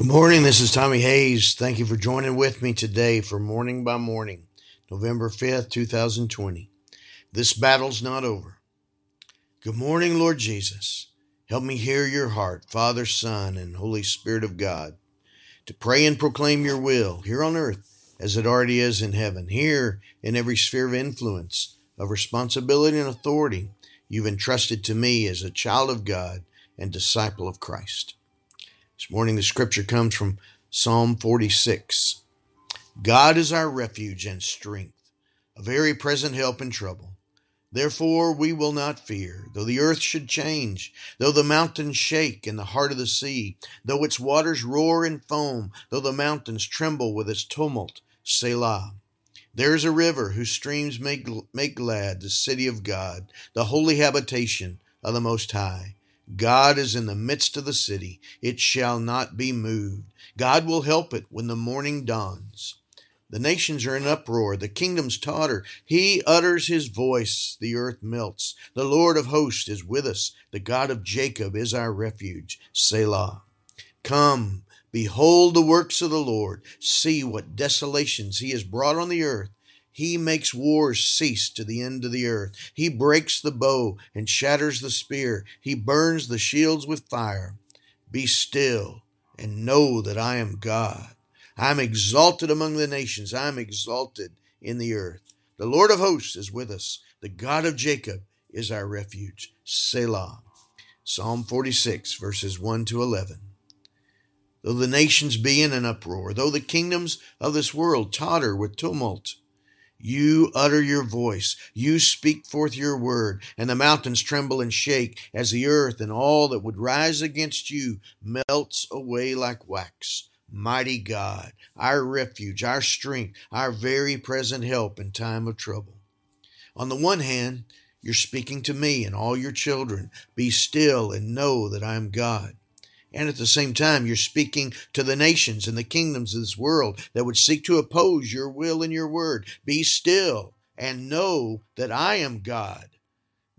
Good morning. This is Tommy Hayes. Thank you for joining with me today for Morning by Morning, November 5th, 2020. This battle's not over. Good morning, Lord Jesus. Help me hear your heart, Father, Son, and Holy Spirit of God, to pray and proclaim your will here on earth as it already is in heaven, here in every sphere of influence, of responsibility and authority you've entrusted to me as a child of God and disciple of Christ. This morning, the scripture comes from Psalm 46. God is our refuge and strength, a very present help in trouble. Therefore, we will not fear, though the earth should change, though the mountains shake in the heart of the sea, though its waters roar and foam, though the mountains tremble with its tumult. Selah. There is a river whose streams make, make glad the city of God, the holy habitation of the Most High. God is in the midst of the city. It shall not be moved. God will help it when the morning dawns. The nations are in uproar. The kingdoms totter. He utters his voice. The earth melts. The Lord of hosts is with us. The God of Jacob is our refuge. Selah. Come, behold the works of the Lord. See what desolations he has brought on the earth. He makes wars cease to the end of the earth. He breaks the bow and shatters the spear. He burns the shields with fire. Be still and know that I am God. I am exalted among the nations. I am exalted in the earth. The Lord of hosts is with us. The God of Jacob is our refuge. Selah. Psalm 46, verses 1 to 11. Though the nations be in an uproar, though the kingdoms of this world totter with tumult, you utter your voice, you speak forth your word, and the mountains tremble and shake as the earth and all that would rise against you melts away like wax. Mighty God, our refuge, our strength, our very present help in time of trouble. On the one hand, you're speaking to me and all your children. Be still and know that I am God. And at the same time, you're speaking to the nations and the kingdoms of this world that would seek to oppose your will and your word. Be still and know that I am God.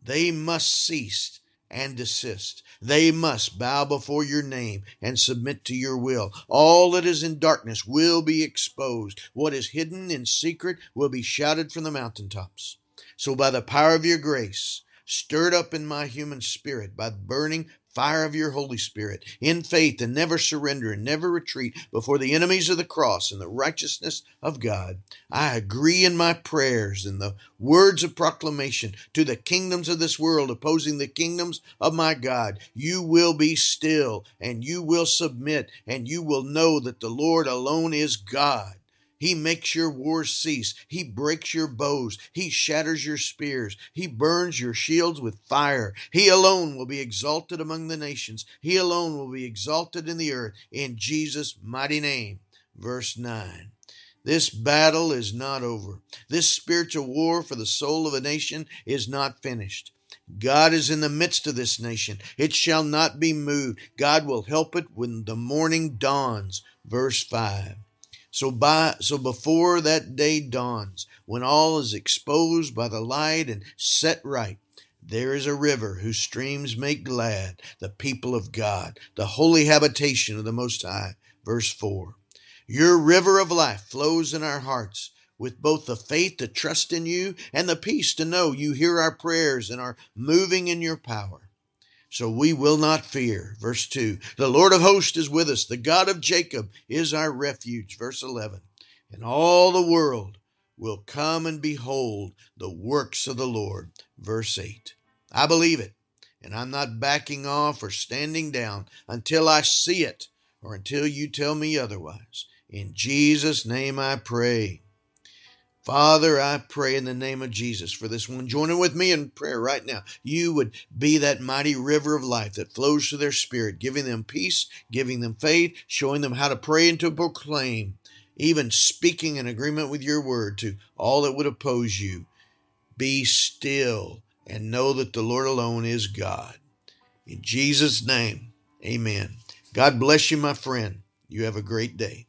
They must cease and desist. They must bow before your name and submit to your will. All that is in darkness will be exposed. What is hidden in secret will be shouted from the mountaintops. So, by the power of your grace, stirred up in my human spirit by the burning fire of your Holy Spirit, in faith and never surrender and never retreat before the enemies of the cross and the righteousness of God. I agree in my prayers and the words of proclamation to the kingdoms of this world opposing the kingdoms of my God. You will be still and you will submit and you will know that the Lord alone is God. He makes your wars cease. He breaks your bows. He shatters your spears. He burns your shields with fire. He alone will be exalted among the nations. He alone will be exalted in the earth in Jesus' mighty name. Verse 9. This battle is not over. This spiritual war for the soul of a nation is not finished. God is in the midst of this nation. It shall not be moved. God will help it when the morning dawns. Verse 5. So by so before that day dawns, when all is exposed by the light and set right, there is a river whose streams make glad the people of God, the holy habitation of the Most High. Verse 4. Your river of life flows in our hearts with both the faith to trust in you and the peace to know you hear our prayers and are moving in your power so we will not fear. Verse 2 The Lord of hosts is with us, the God of Jacob is our refuge. Verse 11 And all the world will come and behold the works of the Lord. Verse 8 I believe it, and I'm not backing off or standing down until I see it or until you tell me otherwise. In Jesus' name I pray. Father, I pray in the name of Jesus for this one joining with me in prayer right now. You would be that mighty river of life that flows through their spirit, giving them peace, giving them faith, showing them how to pray and to proclaim, even speaking in agreement with your word to all that would oppose you. Be still and know that the Lord alone is God. In Jesus' name, amen. God bless you, my friend. You have a great day.